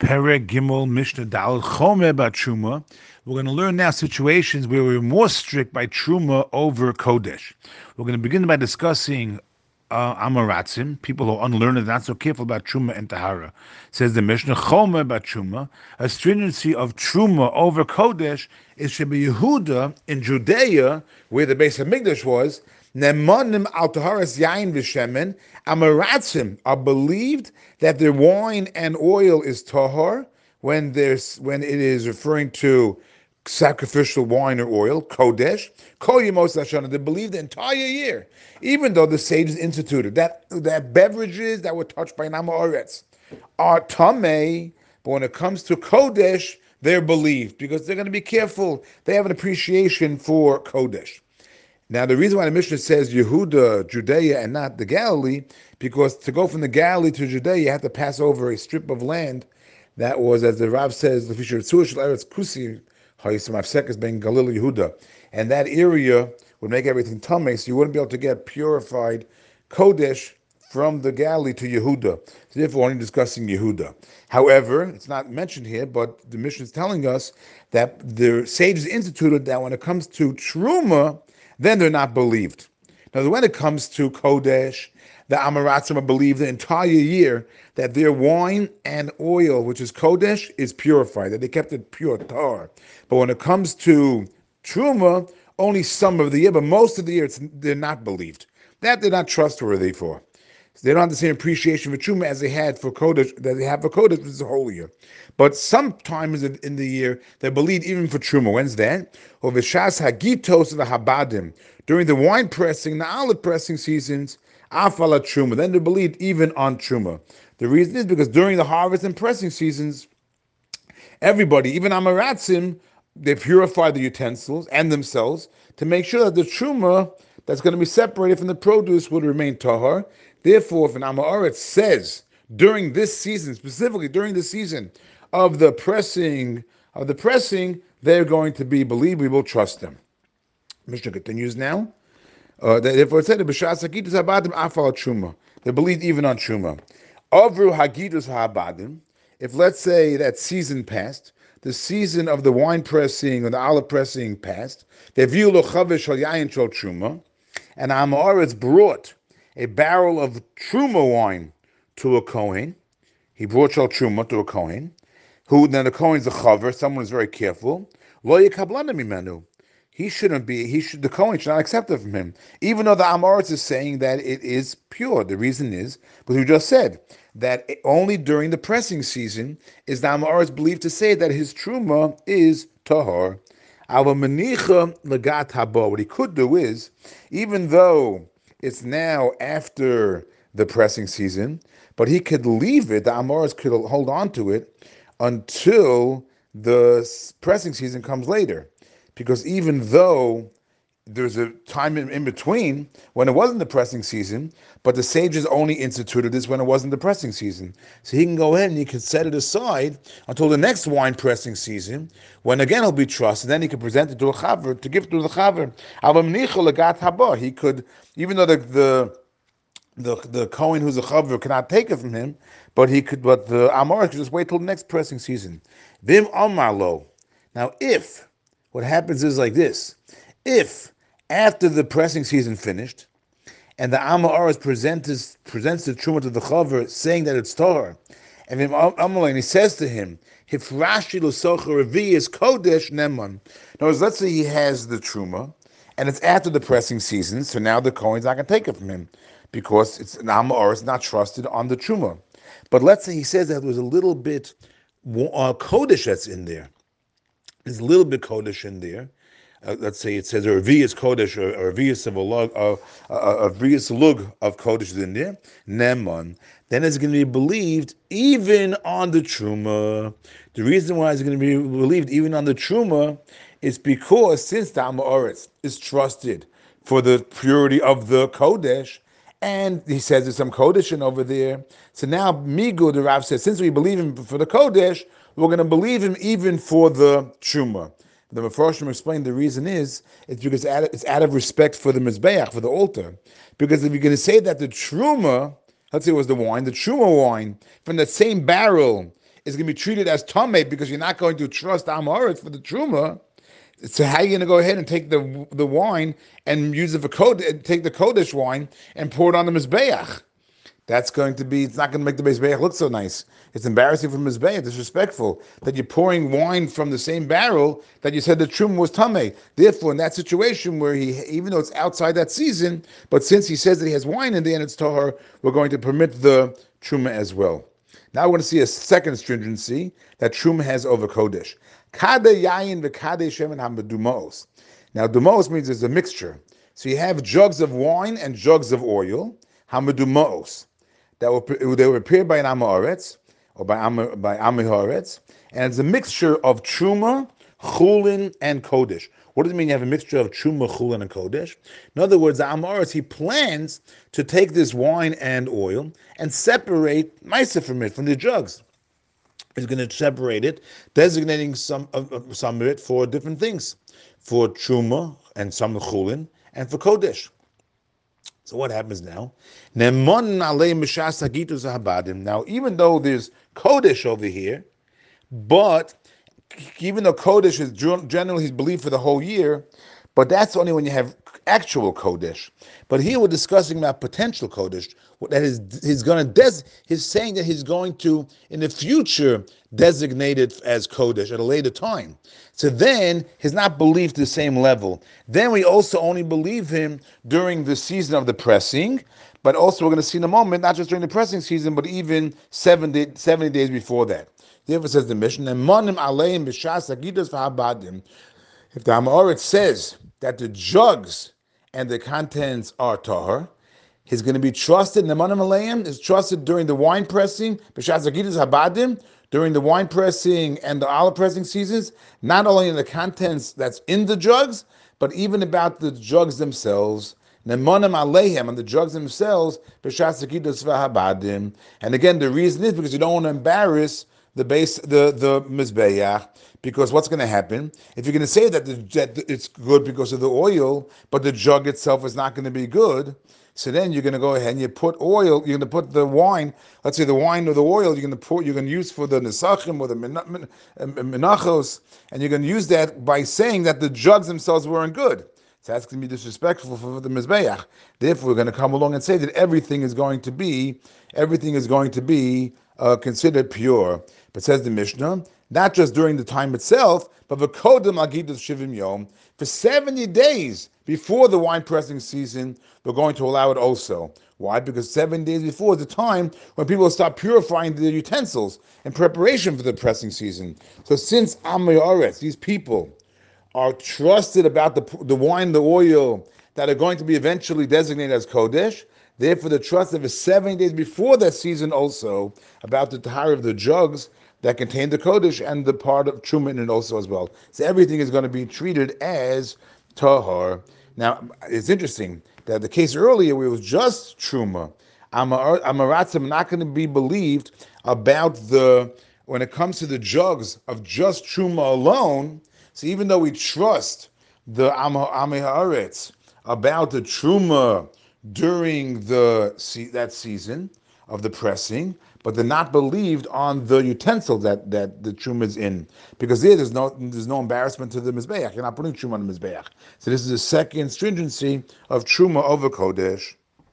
Perek Gimel Mishnah Dal Chomer Truma. We're going to learn now situations where we're more strict by Truma over Kodesh. We're going to begin by discussing uh, Amaratzim, people who are unlearned not so careful about Truma and Tahara. Says the Mishnah Chomer Truma, a stringency of Truma over Kodesh is Sheba Yehuda in Judea, where the base of Mikdash was, Nemanim al taharas yain v'shemen. Amaratzim are believed that their wine and oil is tahar when there's when it is referring to sacrificial wine or oil, kodesh, kol yemos. They believe the entire year, even though the sages instituted that that beverages that were touched by Nama Oretz are tamei, but when it comes to kodesh, they're believed because they're going to be careful. They have an appreciation for kodesh. Now, the reason why the Mishnah says Yehuda, Judea, and not the Galilee, because to go from the Galilee to Judea, you have to pass over a strip of land that was, as the Rav says, the Fisher Tzush Eretz Kusi, Hayisamavsek being Galil Yehuda. And that area would make everything tummy, so you wouldn't be able to get purified Kodesh from the Galilee to Yehuda. So therefore, only discussing Yehuda. However, it's not mentioned here, but the Mishnah is telling us that the sages instituted that when it comes to Truma, then they're not believed. Now, when it comes to Kodesh, the Amaratzim believe the entire year that their wine and oil, which is Kodesh, is purified, that they kept it pure tar. But when it comes to Truma, only some of the year, but most of the year, it's they're not believed. That they're not trustworthy for. So they don't have the same appreciation for Truma as they had for Kodesh, that they have for Kodesh, which is a whole year. But sometimes in the year, they believe even for Truma. When's that? Or Vishas Hagitos of the Habadim. During the wine pressing, the olive pressing seasons, Afala Truma. Then they believe even on Truma. The reason is because during the harvest and pressing seasons, everybody, even Amaratzim, they purify the utensils and themselves to make sure that the Truma that's going to be separated from the produce will remain tahar. Therefore, if an Amaretz says during this season, specifically during the season of the pressing of the pressing, they're going to be believed. We will trust them. Mishnah continues now. Uh, therefore, it said. They believed even on truma. Avru hagitus habadim. If let's say that season passed, the season of the wine pressing or the olive pressing passed, they view lochavish yayin truma, and Amoritz brought a barrel of truma wine to a Kohen. He brought Shal Truma to a Kohen, who then the Kohen's a chaver, someone is very careful. Lo mimenu. He shouldn't be, he should, the Kohen should not accept it from him, even though the Amoritz is saying that it is pure. The reason is, but we just said, that only during the pressing season is the Amoritz believed to say that his Truma is Tahor. What he could do is, even though it's now after the pressing season, but he could leave it, the Amoras could hold on to it until the pressing season comes later. Because even though there's a time in, in, between when it wasn't the pressing season, but the sages only instituted this when it wasn't the pressing season. So he can go ahead and he can set it aside until the next wine pressing season, when again he'll be trusted. Then he can present it to a chaver to give it to the chaver. He could, even though the the the, the Kohen who's a chaver cannot take it from him, but he could. But the Amor could just wait till the next pressing season. Vim Amarlo. Now, if what happens is like this, if after the pressing season finished, and the Amma presents presents the truma to the chaver, saying that it's Torah, and he says to him, "If Rashi revi is kodesh neman." Words, let's say he has the truma, and it's after the pressing season, so now the Kohen's not going to take it from him because it's an is not trusted on the truma. But let's say he says that there's a little bit uh, kodesh that's in there. There's a little bit kodesh in there, uh, let's say it says Revius Kodesh or Revius of a lug, a, a, a lug of Kodesh in there, Neman, then it's going to be believed even on the Truma. The reason why it's going to be believed even on the Truma is because since the Amoritz is trusted for the purity of the Kodesh, and he says there's some Kodesh in over there. So now Migu, the Rav says, since we believe him for the Kodesh, we're going to believe him even for the Truma. The Mepharshim explained the reason is it's because it's out of respect for the Mizbeach, for the altar. Because if you're going to say that the Truma, let's say it was the wine, the Truma wine from that same barrel is going to be treated as tame because you're not going to trust Amoritz for the truma. So how are you going to go ahead and take the the wine and use it for code? Take the Kodesh wine and pour it on the mizbeach. That's going to be. It's not going to make the mizbeach look so nice. It's embarrassing for mizbeach, It's disrespectful that you're pouring wine from the same barrel that you said the truma was tame. Therefore, in that situation where he, even though it's outside that season, but since he says that he has wine in there and it's tahar, we're going to permit the truma as well. Now we're going to see a second stringency that truma has over kodesh. Kade yayin v'kade shemen hamedumos. Now dumos means there's a mixture. So you have jugs of wine and jugs of oil, hamedumos, that were they were prepared by an amoretz or by am, by and it's a mixture of truma, chulin, and kodesh. What does it mean you have a mixture of truma, chulin, and kodesh? In other words, the amoretz he plans to take this wine and oil and separate ma'isa from it from the jugs He's going to separate it, designating some uh, some of it for different things, for truma and some chulin, and for kodesh. So what happens now? Now, even though there's kodesh over here, but even though kodesh is generally his belief for the whole year, but that's only when you have actual kodesh. But here we're discussing about potential kodesh. That is, he's going to des. He's saying that he's going to in the future designate it as kodesh at a later time. So then he's not believed the same level. Then we also only believe him during the season of the pressing. But also we're going to see in a moment, not just during the pressing season, but even 70, 70 days before that. Therefore says the Mishnah, and monim. If the Amorit says that the jugs and the contents are tahar. He's going to be trusted. Nemanim Aleim is trusted during the wine pressing, Habadim, during the wine pressing and the olive pressing seasons, not only in the contents that's in the jugs, but even about the jugs themselves. Nemanim Aleim and the drugs themselves, Habadim. And again, the reason is because you don't want to embarrass the base, the the mizbeach, because what's going to happen if you're going to say that, the, that it's good because of the oil, but the jug itself is not going to be good? So then you're going to go ahead and you put oil. You're going to put the wine. Let's say the wine or the oil. You're going to put. You're going to use for the nesachim or the menachos, and you're going to use that by saying that the jugs themselves weren't good. So that's going to be disrespectful for the mizbeach. Therefore, we're going to come along and say that everything is going to be everything is going to be uh, considered pure. But says the Mishnah, not just during the time itself, but v'kodem agidus shivim yom for seventy days before the wine pressing season. We're going to allow it also. Why? Because seven days before is the time when people start purifying the utensils in preparation for the pressing season. So since Amayaretz, these people are trusted about the, the wine, the oil that are going to be eventually designated as Kodesh, Therefore, the trust of is seven days before that season also about the tahar of the jugs that contain the kodesh and the part of truma and also as well. So everything is going to be treated as tahar. Now, it's interesting that the case earlier where it was just truma, amaratzim not going to be believed about the when it comes to the jugs of just truma alone. So even though we trust the Amiharetz about the truma during the that season of the pressing, but they're not believed on the utensil that, that the truma is in, because there there's no there's no embarrassment to the mizbeach. You're not putting truma on the mizbeach. So this is the second stringency of truma over kodesh.